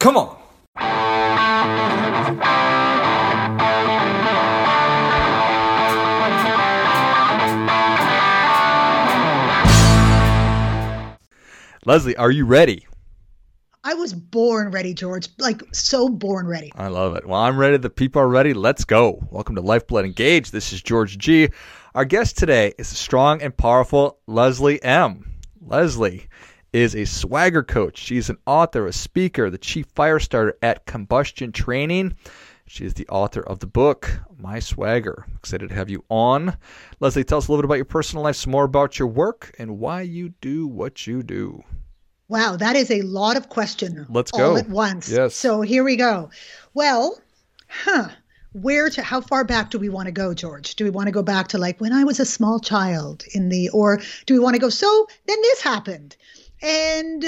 Come on. Leslie, are you ready? I was born ready, George. Like so born ready. I love it. Well, I'm ready. The people are ready. Let's go. Welcome to Lifeblood Engage. This is George G. Our guest today is the strong and powerful Leslie M. Leslie is a swagger coach. She's an author, a speaker, the chief fire starter at Combustion Training. She is the author of the book, My Swagger. Excited to have you on. Leslie, tell us a little bit about your personal life, some more about your work, and why you do what you do. Wow, that is a lot of question. Let's go all at once. Yes. So here we go. Well, huh. Where to how far back do we want to go, George? Do we want to go back to like when I was a small child in the or do we want to go so then this happened? And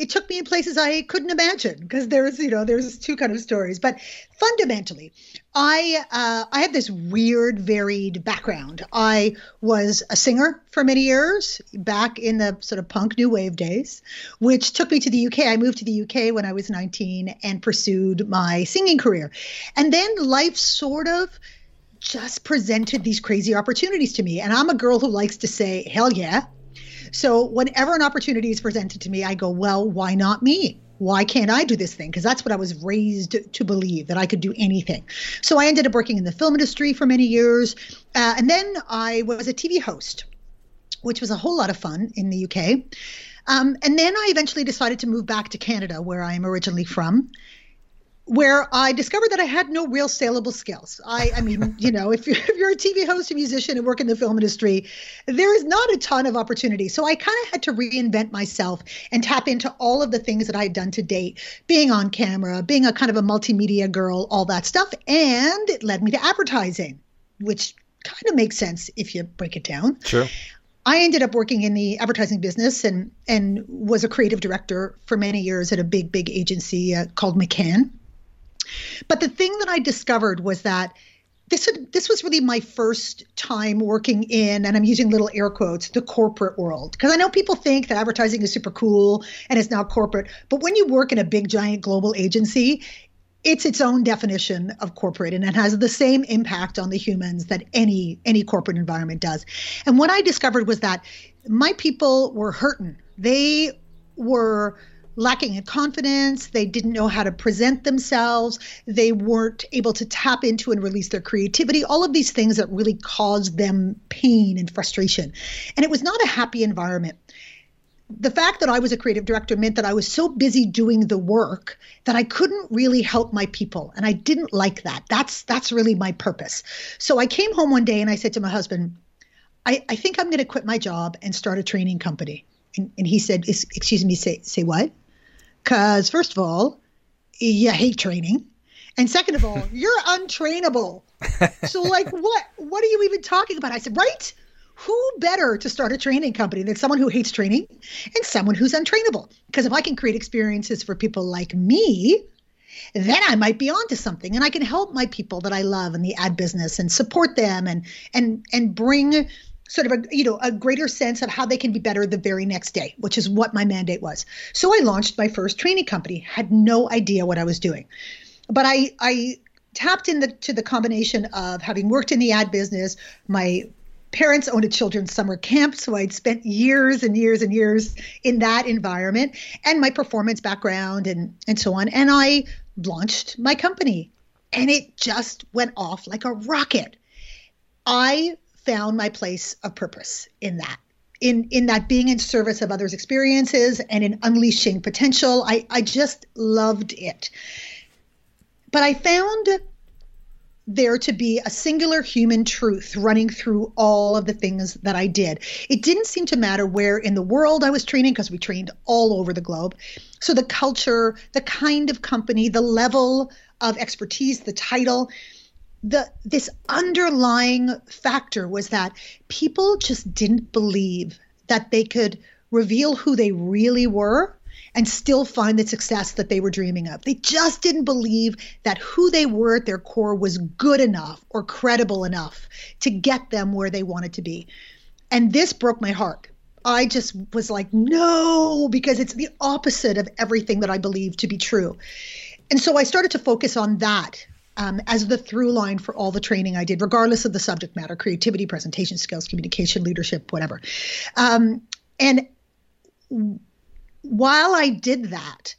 it took me in places I couldn't imagine because there's you know there's two kind of stories. But fundamentally, I uh, I have this weird, varied background. I was a singer for many years back in the sort of punk new wave days, which took me to the UK. I moved to the UK when I was 19 and pursued my singing career, and then life sort of just presented these crazy opportunities to me. And I'm a girl who likes to say, "Hell yeah." So whenever an opportunity is presented to me, I go, well, why not me? Why can't I do this thing? Because that's what I was raised to believe that I could do anything. So I ended up working in the film industry for many years. Uh, and then I was a TV host, which was a whole lot of fun in the UK. Um, and then I eventually decided to move back to Canada, where I am originally from where I discovered that I had no real saleable skills. I, I mean, you know, if you're, if you're a TV host, a musician, and work in the film industry, there is not a ton of opportunity. So I kind of had to reinvent myself and tap into all of the things that I had done to date, being on camera, being a kind of a multimedia girl, all that stuff. And it led me to advertising, which kind of makes sense if you break it down. Sure. I ended up working in the advertising business and and was a creative director for many years at a big big agency uh, called McCann but the thing that I discovered was that this this was really my first time working in, and I'm using little air quotes, the corporate world. Because I know people think that advertising is super cool and it's now corporate, but when you work in a big giant global agency, it's its own definition of corporate and it has the same impact on the humans that any any corporate environment does. And what I discovered was that my people were hurting. They were lacking in confidence. They didn't know how to present themselves. They weren't able to tap into and release their creativity. All of these things that really caused them pain and frustration. And it was not a happy environment. The fact that I was a creative director meant that I was so busy doing the work that I couldn't really help my people. And I didn't like that. That's that's really my purpose. So I came home one day and I said to my husband, I, I think I'm going to quit my job and start a training company. And, and he said, Excuse me, say, say what? Because, first of all, you hate training. And second of all, you're untrainable. so, like, what? What are you even talking about? I said, right? Who better to start a training company than someone who hates training and someone who's untrainable? Because if I can create experiences for people like me, then I might be onto something, and I can help my people that I love in the ad business and support them and and and bring sort of a you know a greater sense of how they can be better the very next day which is what my mandate was. So i launched my first training company. Had no idea what i was doing. But i i tapped into the combination of having worked in the ad business my parents owned a children's summer camp so i'd spent years and years and years in that environment and my performance background and and so on. And i launched my company and it just went off like a rocket. I found my place of purpose in that in in that being in service of others experiences and in unleashing potential i i just loved it but i found there to be a singular human truth running through all of the things that I did. It didn't seem to matter where in the world I was training because we trained all over the globe. So the culture, the kind of company, the level of expertise, the title, the this underlying factor was that people just didn't believe that they could reveal who they really were and still find the success that they were dreaming of. They just didn't believe that who they were at their core was good enough or credible enough to get them where they wanted to be. And this broke my heart. I just was like, no, because it's the opposite of everything that I believe to be true. And so I started to focus on that um, as the through line for all the training I did, regardless of the subject matter creativity, presentation skills, communication, leadership, whatever. Um, and while I did that,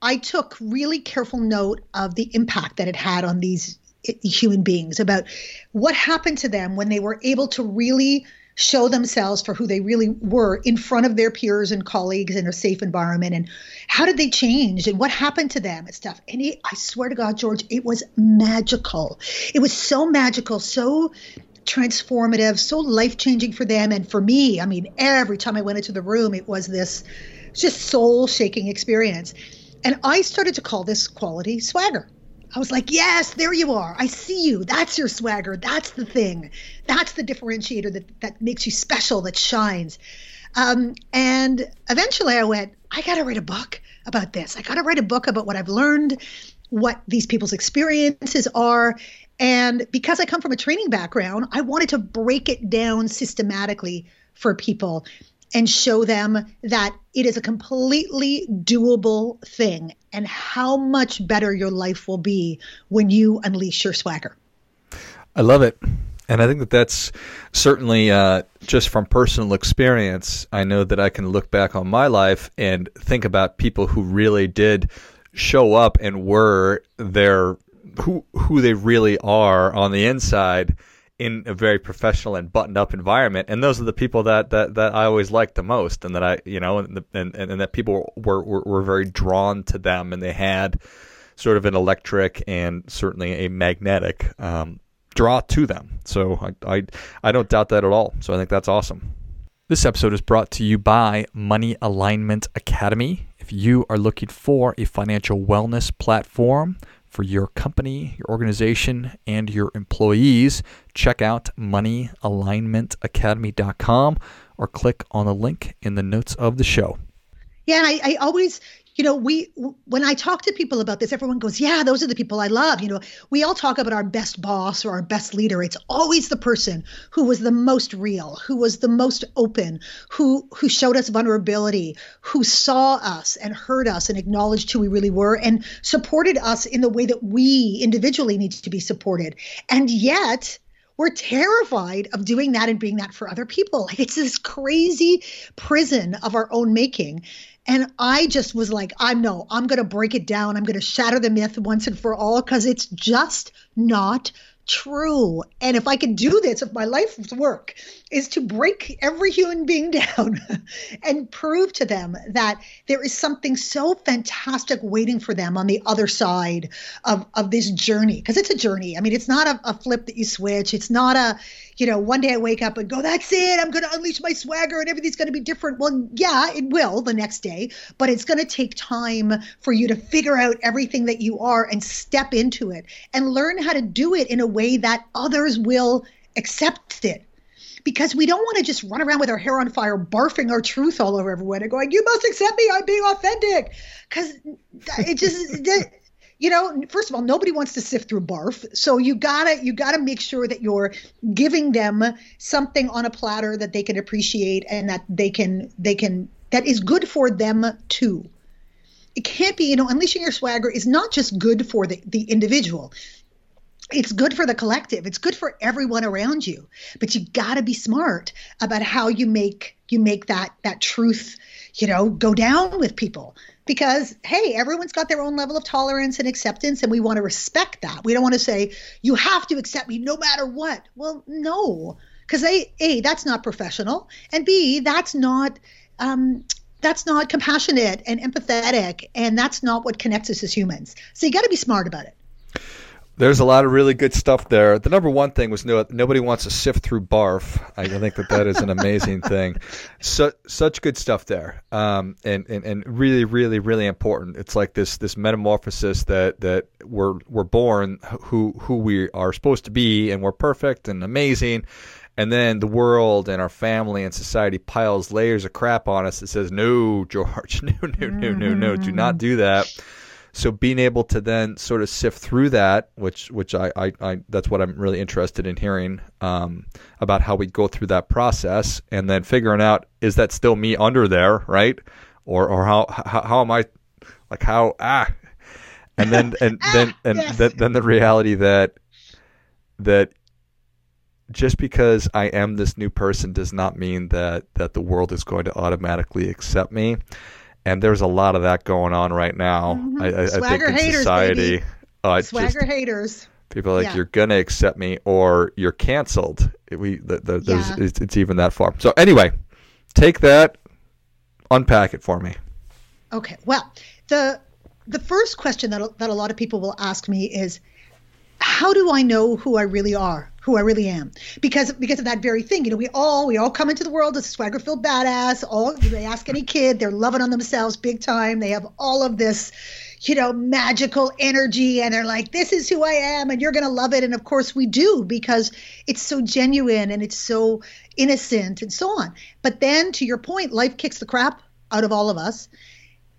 I took really careful note of the impact that it had on these human beings about what happened to them when they were able to really show themselves for who they really were in front of their peers and colleagues in a safe environment. And how did they change? And what happened to them and stuff? And i swear to god george it was magical. It was so magical so transformative so life changing for them and for me. I mean every time i went into the room it was this just soul shaking experience. And i started to call this quality swagger I was like, yes, there you are. I see you. That's your swagger. That's the thing. That's the differentiator that, that makes you special, that shines. Um, and eventually I went, I got to write a book about this. I got to write a book about what I've learned, what these people's experiences are. And because I come from a training background, I wanted to break it down systematically for people and show them that it is a completely doable thing and how much better your life will be when you unleash your swagger. I love it. And I think that that's certainly uh, just from personal experience. I know that I can look back on my life and think about people who really did show up and were their who who they really are on the inside in a very professional and buttoned up environment and those are the people that that, that I always liked the most and that I you know and the, and, and that people were, were were very drawn to them and they had sort of an electric and certainly a magnetic um, draw to them. So I, I I don't doubt that at all. So I think that's awesome. This episode is brought to you by Money Alignment Academy. If you are looking for a financial wellness platform for your company, your organization, and your employees, check out moneyalignmentacademy.com or click on the link in the notes of the show. Yeah, I, I always you know, we when I talk to people about this, everyone goes, "Yeah, those are the people I love." You know, we all talk about our best boss or our best leader. It's always the person who was the most real, who was the most open, who who showed us vulnerability, who saw us and heard us and acknowledged who we really were and supported us in the way that we individually need to be supported. And yet, we're terrified of doing that and being that for other people. Like it's this crazy prison of our own making. And I just was like, I'm no, I'm going to break it down. I'm going to shatter the myth once and for all because it's just not true. And if I can do this, if my life's work is to break every human being down and prove to them that there is something so fantastic waiting for them on the other side of, of this journey, because it's a journey. I mean, it's not a, a flip that you switch. It's not a, you know, one day I wake up and go, that's it, I'm going to unleash my swagger and everything's going to be different. Well, yeah, it will the next day, but it's going to take time for you to figure out everything that you are and step into it and learn how to do it in a way that others will accept it because we don't want to just run around with our hair on fire, barfing our truth all over everyone and going, "You must accept me. I'm being authentic," because it just you know first of all nobody wants to sift through barf. So you gotta you gotta make sure that you're giving them something on a platter that they can appreciate and that they can they can that is good for them too. It can't be you know unleashing your swagger is not just good for the, the individual. It's good for the collective. It's good for everyone around you. But you got to be smart about how you make you make that that truth you know go down with people because hey everyone's got their own level of tolerance and acceptance and we want to respect that. We don't want to say you have to accept me no matter what. Well no because a that's not professional and b that's not um, that's not compassionate and empathetic and that's not what connects us as humans. So you got to be smart about it there's a lot of really good stuff there. The number one thing was no, nobody wants to sift through barf. I think that that is an amazing thing. So, such good stuff there, um, and, and and really, really, really important. It's like this this metamorphosis that that we're we're born who who we are supposed to be, and we're perfect and amazing, and then the world and our family and society piles layers of crap on us that says, "No, George, no, no, no, no, no, do not do that." So being able to then sort of sift through that, which which I, I, I that's what I'm really interested in hearing um, about how we go through that process, and then figuring out is that still me under there, right? Or or how how, how am I like how ah, and then and Ah, then and yes. then, then the reality that that just because I am this new person does not mean that that the world is going to automatically accept me. And there's a lot of that going on right now. Mhm. I, I, I think in haters, society, uh, Swagger just haters. people are like Yeah. you're gonna accept me or you're canceled. We the, the, there's, Yeah. it's, it's even that far. So anyway, take that, unpack it for me. Okay. Well, the the first question that that a lot of people will ask me is, how do I know who I really are, who I really am? Because because of that very thing. You know, we all we all come into the world as a swagger filled badass. All may ask any kid, they're loving on themselves big time. They have all of this, you know, magical energy, and they're like, this is who I am, and you're gonna love it. And of course we do because it's so genuine and it's so innocent and so on. But then to your point, life kicks the crap out of all of us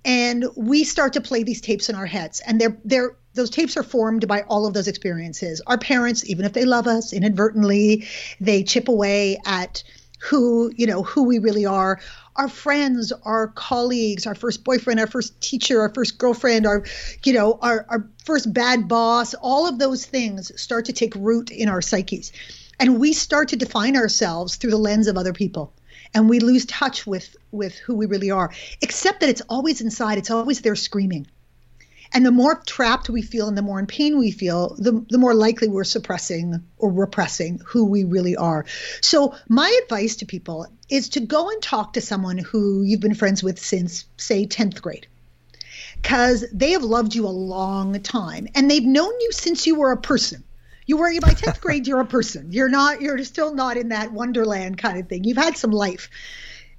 and we start to play these tapes in our heads and they're they're those tapes are formed by all of those experiences. Our parents even if they love us inadvertently they chip away at who you know who we really are. Our friends our colleagues our first boyfriend our first teacher our first girlfriend our you know our, our first bad boss all of those things start to take root in our psyches. And we start to define ourselves through the lens of other people. And we lose touch with with who we really are except that it's always inside. It's always there screaming and the more trapped we feel and the more in pain we feel the, the more likely we're suppressing or repressing who we really are. So my advice to people is to go and talk to someone who you've been friends with since say 10th grade because they have loved you a long time and they've known you since you were a person. You were by 10th grade you're a person. You're not you're still not in that wonderland kind of thing. You've had some life.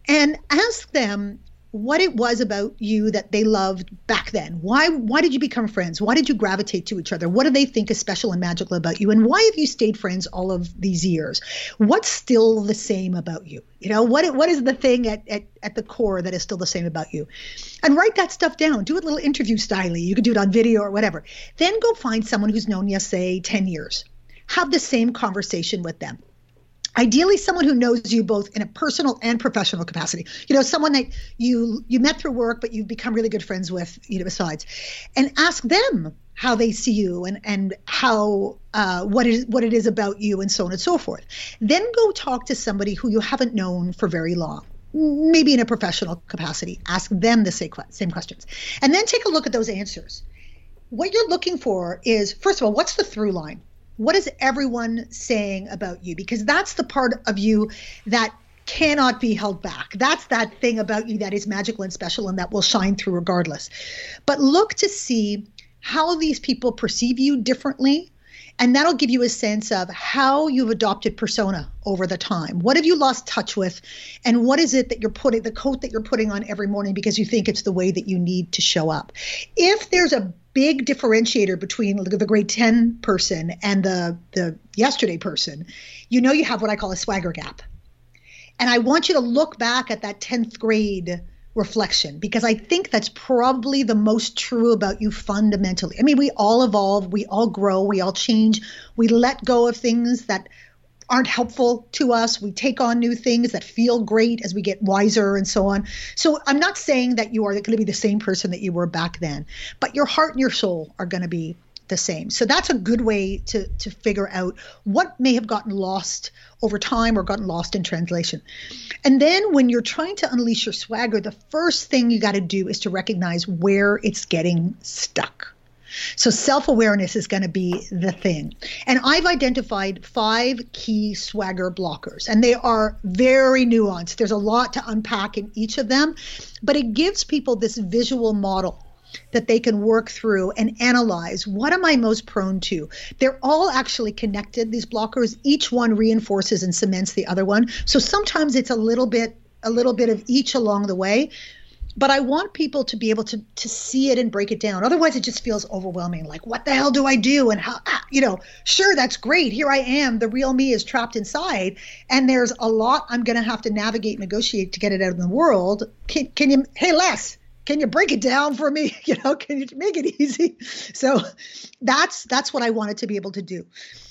And ask them what it was about you that they loved back then. Why why did you become friends? Why did you gravitate to each other? What do they think is special and magical about you? And why have you stayed friends all of these years? What's still the same about you? You know what what is the thing at, at, at the core that is still the same about you? And write that stuff down. Do a little interview style you could do it on video or whatever. Then go find someone who's known you say 10 years. Have the same conversation with them ideally someone who knows you both in a personal and professional capacity. You know someone that you you met through work but you've become really good friends with you know besides. And ask them how they see you and and how uh, what is what it is about you and so on and so forth. Then go talk to somebody who you haven't known for very long maybe in a professional capacity. Ask them the same same questions. And then take a look at those answers. What you're looking for is first of all what's the through line what is everyone saying about you? Because that's the part of you that cannot be held back. That's that thing about you that is magical and special and that will shine through regardless. But look to see how these people perceive you differently and that'll give you a sense of how you've adopted persona over the time. What have you lost touch with and what is it that you're putting the coat that you're putting on every morning because you think it's the way that you need to show up? If there's a big differentiator between the grade 10 person and the the yesterday person you know you have what i call a swagger gap. And i want you to look back at that 10th grade reflection because i think that's probably the most true about you fundamentally. I mean we all evolve we all grow we all change. We let go of things that aren't helpful to us. We take on new things that feel great as we get wiser and so on. So I'm not saying that you are going to be the same person that you were back then, but your heart and your soul are going to be the same. So that's a good way to to figure out what may have gotten lost over time or gotten lost in translation. And then when you're trying to unleash your swagger, the first thing you got to do is to recognize where it's getting stuck. So self awareness is going to be the thing. And I've identified five key swagger blockers, and they are very nuanced. There's a lot to unpack in each of them, but it gives people this visual model that they can work through and analyze what am I most prone to. They're all actually connected, these blockers. Each one reinforces and cements the other one. So sometimes it's a little bit a little bit of each along the way but I want people to be able to to see it and break it down. Otherwise, it just feels overwhelming. Like, what the hell do I do? And how, ah, you know, sure, that's great. Here I am. The real me is trapped inside, and there's a lot I'm going to have to navigate, negotiate to get it out in the world. Can, can you? Hey, Les, can you break it down for me? You know, can you make it easy? So that's that's what I wanted to be able to do.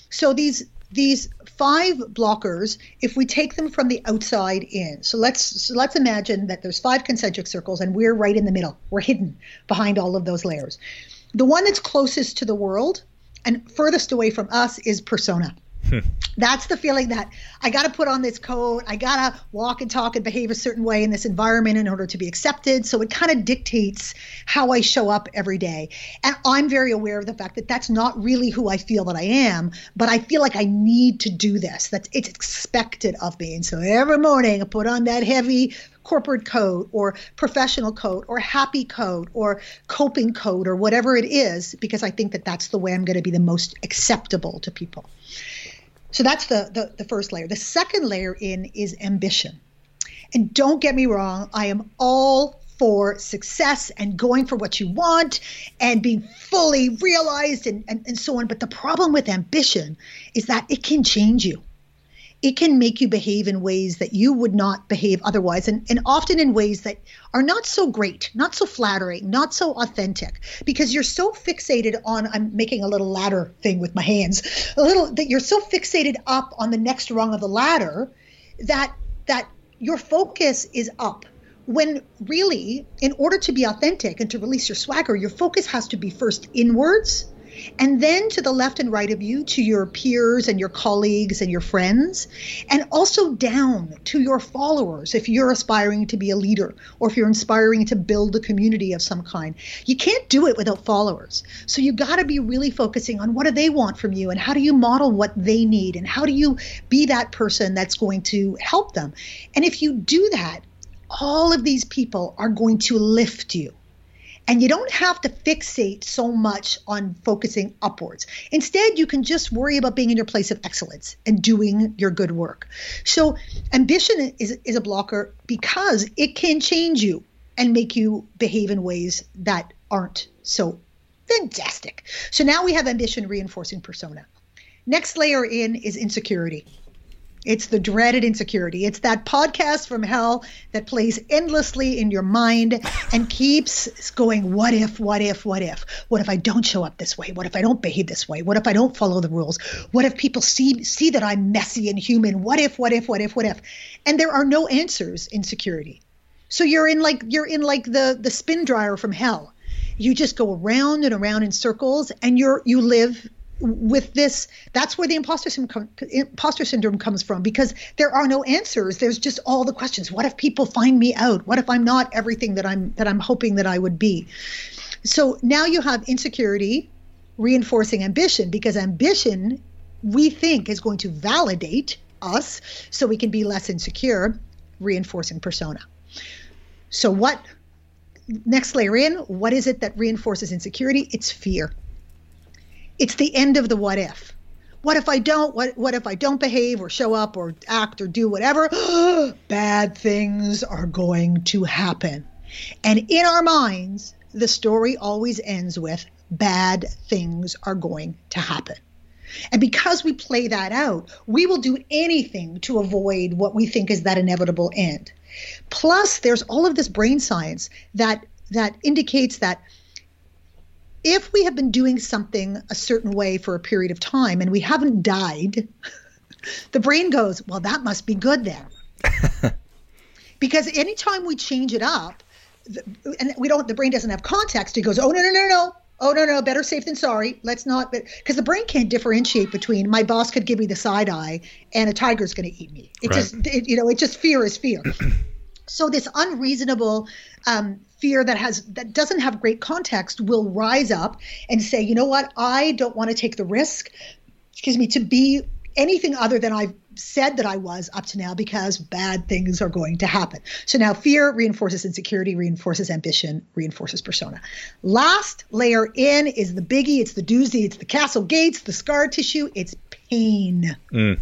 So these these five blockers, if we take them from the outside in, so let's so let's imagine that there's five concentric circles and we're right in the middle. We're hidden behind all of those layers. The one that's closest to the world and furthest away from us is persona. That's the feeling that I got to put on this coat. I got to walk and talk and behave a certain way in this environment in order to be accepted. So it kind of dictates how I show up every day. And I'm very aware of the fact that that's not really who I feel that I am, but I feel like I need to do this. That it's expected of me. And so every morning I put on that heavy corporate coat or professional coat or happy coat or coping coat or whatever it is because I think that that's the way I'm going to be the most acceptable to people. So that's the, the, the first layer. The second layer in is ambition. And don't get me wrong, I am all for success and going for what you want and being fully realized and, and, and so on. But the problem with ambition is that it can change you it can make you behave in ways that you would not behave otherwise, and, and often in ways that are not so great, not so flattering, not so authentic, because you're so fixated on, I'm making a little ladder thing with my hands, a little, that you're so fixated up on the next rung of the ladder that, that your focus is up. When really, in order to be authentic and to release your swagger, your focus has to be first inwards and then to the left and right of you, to your peers and your colleagues and your friends, and also down to your followers if you're aspiring to be a leader or if you're inspiring to build a community of some kind. You can't do it without followers. So you got to be really focusing on what do they want from you and how do you model what they need and how do you be that person that's going to help them. And if you do that, all of these people are going to lift you. And you don't have to fixate so much on focusing upwards. Instead, you can just worry about being in your place of excellence and doing your good work. So, ambition is, is a blocker because it can change you and make you behave in ways that aren't so fantastic. So, now we have ambition reinforcing persona. Next layer in is insecurity. It's the dreaded insecurity. It's that podcast from hell that plays endlessly in your mind and keeps going, what if, what if, what if? What if I don't show up this way? What if I don't behave this way? What if I don't follow the rules? What if people see see that I'm messy and human? What if, what if, what if, what if? And there are no answers in security. So you're in like you're in like the the spin dryer from hell. You just go around and around in circles and you're you live with this that's where the imposter syndrome, imposter syndrome comes from because there are no answers. There's just all the questions. What if people find me out? What if i'm not everything that i'm that i'm hoping that i would be? So now you have insecurity reinforcing ambition because ambition we think is going to validate us so we can be less insecure reinforcing persona. So what next layer in what is it that reinforces insecurity? It's fear it's the end of the what if. What if I don't? What what if I don't behave or show up or act or do whatever? Bad things are going to happen. And in our minds, the story always ends with bad things are going to happen. And because we play that out, we will do anything to avoid what we think is that inevitable end. Plus, there's all of this brain science that that indicates that if we have been doing something a certain way for a period of time and we haven't died, the brain goes, well, that must be good then. because anytime we change it up, and we don't, the brain doesn't have context, it goes, oh, no, no, no, no. Oh no no, better safe than sorry. Let's not because the brain can't differentiate between my boss could give me the side eye and a tiger's going to eat me. It right. just it, you know it just fear is fear. so this unreasonable um, fear that has that doesn't have great context will rise up and say, you know what, I don't want to take the risk, excuse me, to be anything other than I've said that I was up to now because bad things are going to happen. So now fear reinforces insecurity, reinforces ambition, reinforces persona. Last layer in is the biggie, it's the doozy, it's the castle gates, the scar tissue, it's pain. Mm.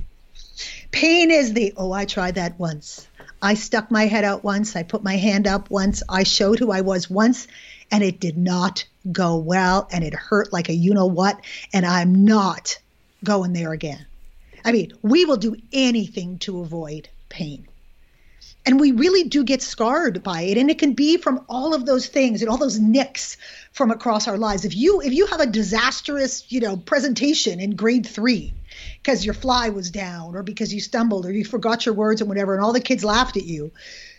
Pain is the, oh, I tried that once. I stuck my head out once, I put my hand up once, I showed who I was once, and it did not go well, and it hurt like a you know what, and I'm not going there again. I mean, we will do anything to avoid pain. And we really do get scarred by it. And it can be from all of those things and all those nicks from across our lives. If you if you have a disastrous, you know, presentation in grade three because your fly was down or because you stumbled or you forgot your words and whatever, and all the kids laughed at you,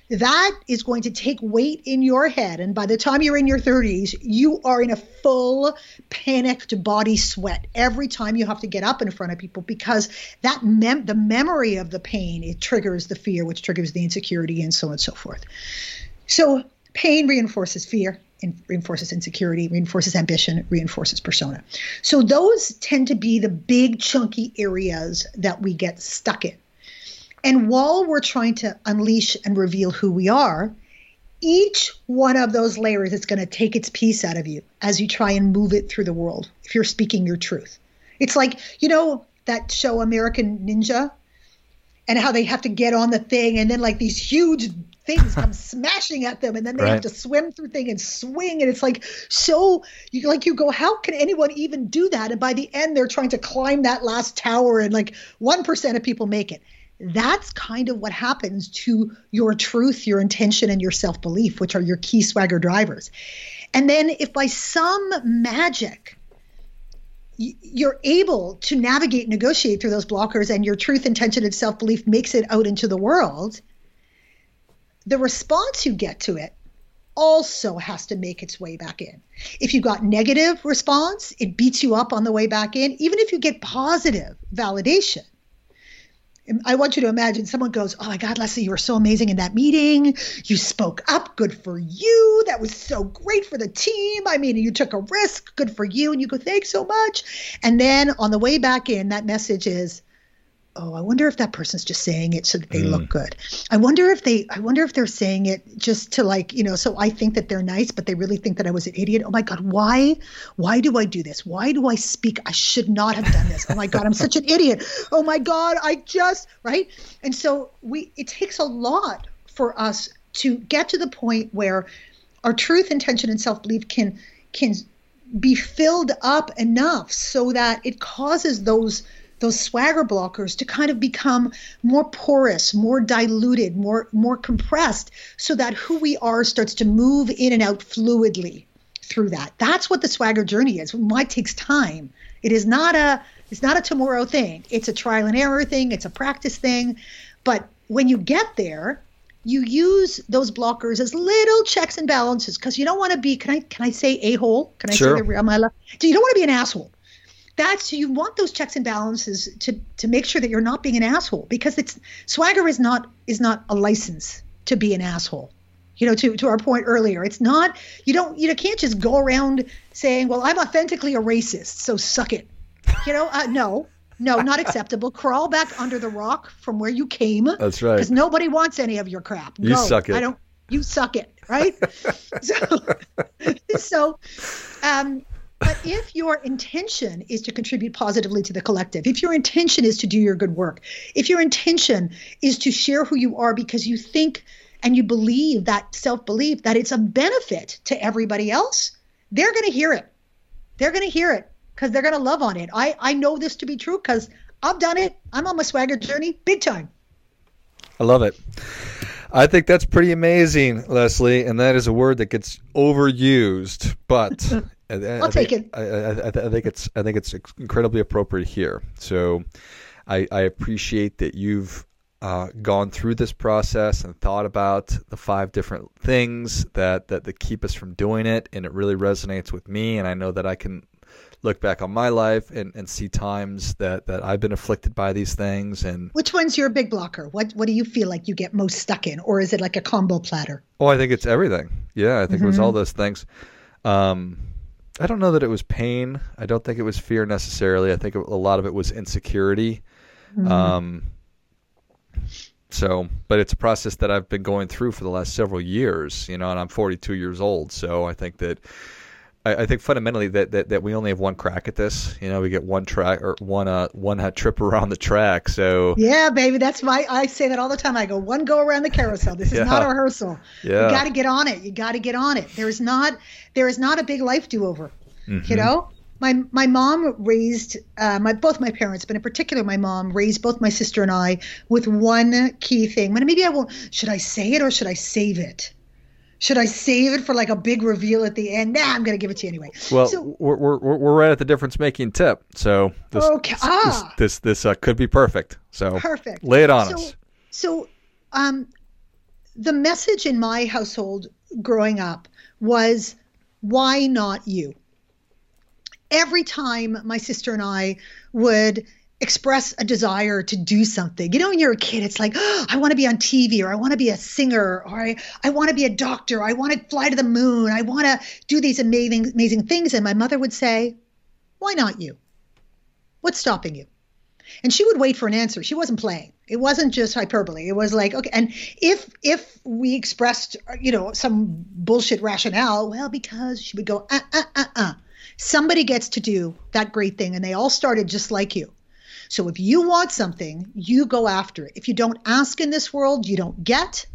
that is going to take weight in your head. And by the time you're in your 30s, you are in a full panicked body sweat every time you have to get up in front of people because that mem- the memory of the pain it triggers the fear, which triggers the insecurity, and so on and so forth. So pain reinforces fear. Reinforces insecurity, reinforces ambition, reinforces persona. So, those tend to be the big chunky areas that we get stuck in. And while we're trying to unleash and reveal who we are, each one of those layers is going to take its piece out of you as you try and move it through the world if you're speaking your truth. It's like, you know, that show American Ninja and how they have to get on the thing and then like these huge things come smashing at them and then they right. have to swim through thing and swing and it's like so you like you go how can anyone even do that and by the end they're trying to climb that last tower and like 1% of people make it that's kind of what happens to your truth, your intention, and your self belief, which are your key swagger drivers. And then, if by some magic you're able to navigate, negotiate through those blockers, and your truth, intention, and self belief makes it out into the world, the response you get to it also has to make its way back in. If you got negative response, it beats you up on the way back in. Even if you get positive validation, I want you to imagine someone goes, Oh my God, Leslie, you were so amazing in that meeting. You spoke up. Good for you. That was so great for the team. I mean, you took a risk. Good for you. And you go, Thanks so much. And then on the way back in, that message is, oh, I wonder if that person's just saying it so that they mm. look good. I wonder if they, I wonder if they're saying it just to like, you know, so I think that they're nice, but they really think that I was an idiot. Oh my God, why, why do I do this? Why do I speak? I should not have done this. Oh my God, I'm such an idiot. Oh my God, I just, right? And so we, it takes a lot for us to get to the point where our truth, intention, and self belief can, can be filled up enough so that it causes those those swagger blockers to kind of become more porous, more diluted, more more compressed so that who we are starts to move in and out fluidly through that. That's what the swagger journey is. Why it takes time. It is not a it's not a tomorrow thing. It's a trial and error thing, it's a practice thing. But when you get there, you use those blockers as little checks and balances because you don't want to be can I can I say a hole? Can I sure. say am I, you don't want to be an asshole that's you want those checks and balances to to make sure that you're not being an asshole because it's swagger is not is not a license to be an asshole. You know to to our point earlier it's not you don't you can't just go around saying well i'm authentically a racist so suck it. You know uh, no no not acceptable. Crawl back under the rock from where you came that's right. because nobody wants any of your crap. You suck it. I don't you suck it right? So so um but if your intention is to contribute positively to the collective, if your intention is to do your good work, if your intention is to share who you are because you think and you believe that self belief that it's a benefit to everybody else, they're going to hear it. They're going to hear it because they're going to love on it. I, I know this to be true because I've done it. I'm on my swagger journey big time. I love it. I think that's pretty amazing, Leslie, and that is a word that gets overused, but I, I'll I take it. I, I, I, think it's I think it's incredibly appropriate here. So I, I appreciate that you've uh, gone through this process and thought about the five different things that, that that keep us from doing it, and it really resonates with me. And I know that I can look back on my life and, and see times that, that I've been afflicted by these things. And which one's your big blocker? What what do you feel like you get most stuck in, or is it like a combo platter? Oh, I think it's everything. Yeah, I think mm-hmm. it was all mm-hmm. those things. Um, I don't know that it was pain. I don't think it was fear necessarily. I think a lot of it was insecurity. Mm-hmm. Um, so, but it's a process that I've been going through for the last several years, you know, and I'm 42 years old. So I think that I, I, think fundamentally that, that, that we only have one crack at this. You know, we get one track or one uh one uh, trip around the track. So yeah, baby, that's my. I say that all the time. I go one go around the carousel. This is yeah. not a rehearsal. Yeah. you got to get on it. You got to get on it. There is not there is not a big life do over. Mm-hmm. You know, my my mom raised uh, my both my parents, but in particular my mom raised both my sister and I with one key thing. But Maybe I won't. Should I say it or should I save it? Should I save it for like a big reveal at the end? Nah, I'm going to give it to you anyway. Well, so, we're, we're, we're right at the difference making tip. So this okay. ah, this this, this uh, could be perfect. So perfect. Lay it on so, us. So, um, the message in my household growing up was, "Why not you?" every time my sister and I would express a desire to do something. You know, when you're a kid, it's like, oh, I want to be on TV or I want to be a singer or I, I want to be a doctor. I want to fly to the moon. I want to do these amazing, amazing things. And my mother would say, Why not you? What's stopping you? And she would wait for an answer. She wasn't playing. It wasn't just hyperbole. It was like, okay. And if if we expressed, you know, some bullshit rationale, well, because she would go, uh, uh, uh, uh Somebody gets to do that great thing, and they all started just like you. So if you want something, you go after it. If you don't ask in this world, you don't get.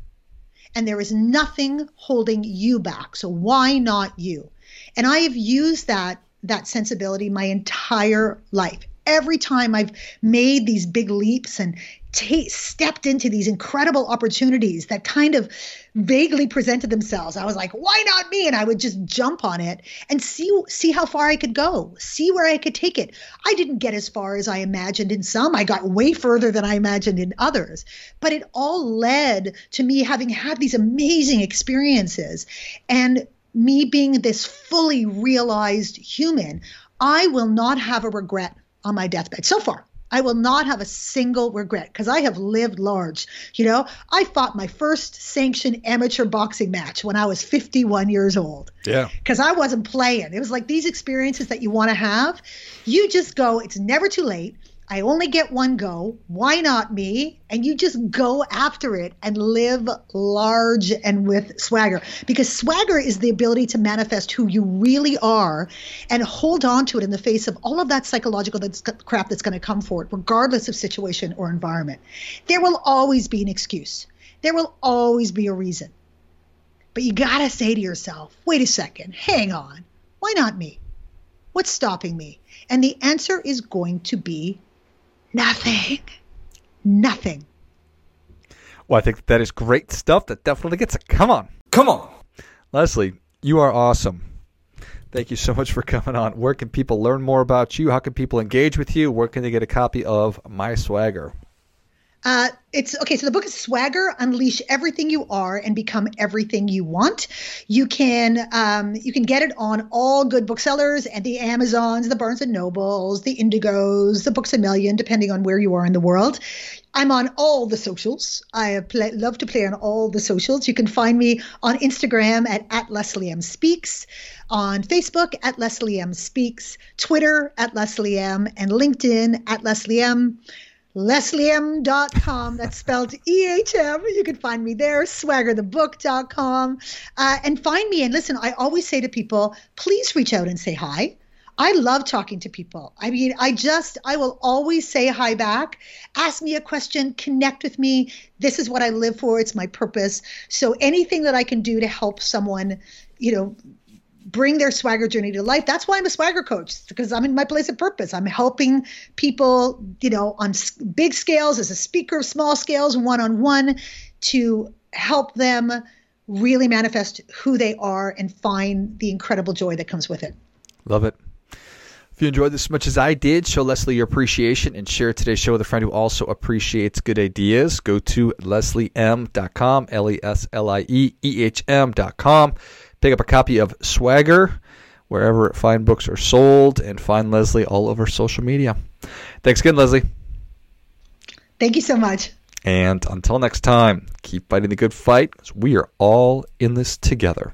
And there is nothing holding you back. So why not you? And I have used that that sensibility my entire life every time I've made these big leaps and t- stepped into these incredible opportunities that kind of vaguely presented themselves, I was like, why not me? And I would just jump on it and see see how far I could go, see where I could take it. I didn't get as far as I imagined in some. I got way further than I imagined in others. But it all led to me having had these amazing experiences and me being this fully realized human. I will not have a regret on my deathbed so far. I will not have a single regret because I have lived large. You know, I fought my first sanctioned amateur boxing match when I was 51 years old. Yeah. Because I wasn't playing. It was like these experiences that you want to have. You just go, it's never too late. I only get one go. Why not me? And you just go after it and live large and with swagger. Because swagger is the ability to manifest who you really are and hold on to it in the face of all of that psychological that's, crap that's going to come for it, regardless of situation or environment. There will always be an excuse, there will always be a reason. But you got to say to yourself, wait a second, hang on. Why not me? What's stopping me? And the answer is going to be Nothing. Nothing. Well, I think that is great stuff. That definitely gets it. Come on. Come on. Leslie, you are awesome. Thank you so much for coming on. Where can people learn more about you? How can people engage with you? Where can they get a copy of My Swagger? Uh, it's okay. So the book is Swagger: Unleash Everything You Are and Become Everything You Want. You can um, you can get it on all good booksellers and the Amazons, the Barnes and Nobles, the Indigos, the Books a Million, depending on where you are in the world. I'm on all the socials. I play, love to play on all the socials. You can find me on Instagram at, at Leslie M Speaks, on Facebook at Leslie M Speaks, Twitter at Leslie M, and LinkedIn at Leslie M leslieehm.com. That's spelled E H M. You can find me there, swaggerthebook.com. Uh, and find me. And listen, I always say to people, please reach out and say hi. I love talking to people. I mean, I just, I will always say hi back. Ask me a question, connect with me. This is what I live for. It's my purpose. So anything that I can do to help someone, you know, bring their swagger journey to life. That's why I'm a swagger coach because I'm in my place of purpose. I'm helping people, you know, on big scales as a speaker, small scales, one on one, to help them really manifest who they are and find the incredible joy that comes with it. Love it. If you enjoyed this as much as I did, show Leslie your appreciation and share today's show with a friend who also appreciates good ideas. Go to leslieehm.com, L E S L I E E H M.com Pick up a copy of Swagger wherever fine books are sold and find Leslie all over social media. Thanks again, Leslie. Thank you so much. And until next time, keep fighting the good fight because we are all in this together.